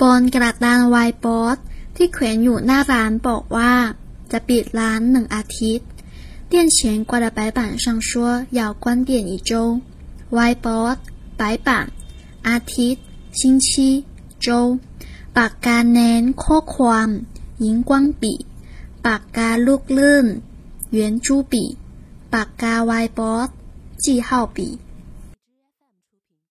บนกระดานไวน์บอร์ดที่แขวนอยู่หน้าร้านบอกว่า จะปิดร้านหนึ่งอาทิตย์店前挂的白板上说要关店一周 whiteboard 白板อาทิตย์星期周ปากกาเน้นข้อความ荧光งปากกาลูกลื่น圆珠笔ปากกาไวน์บอร์ด记号笔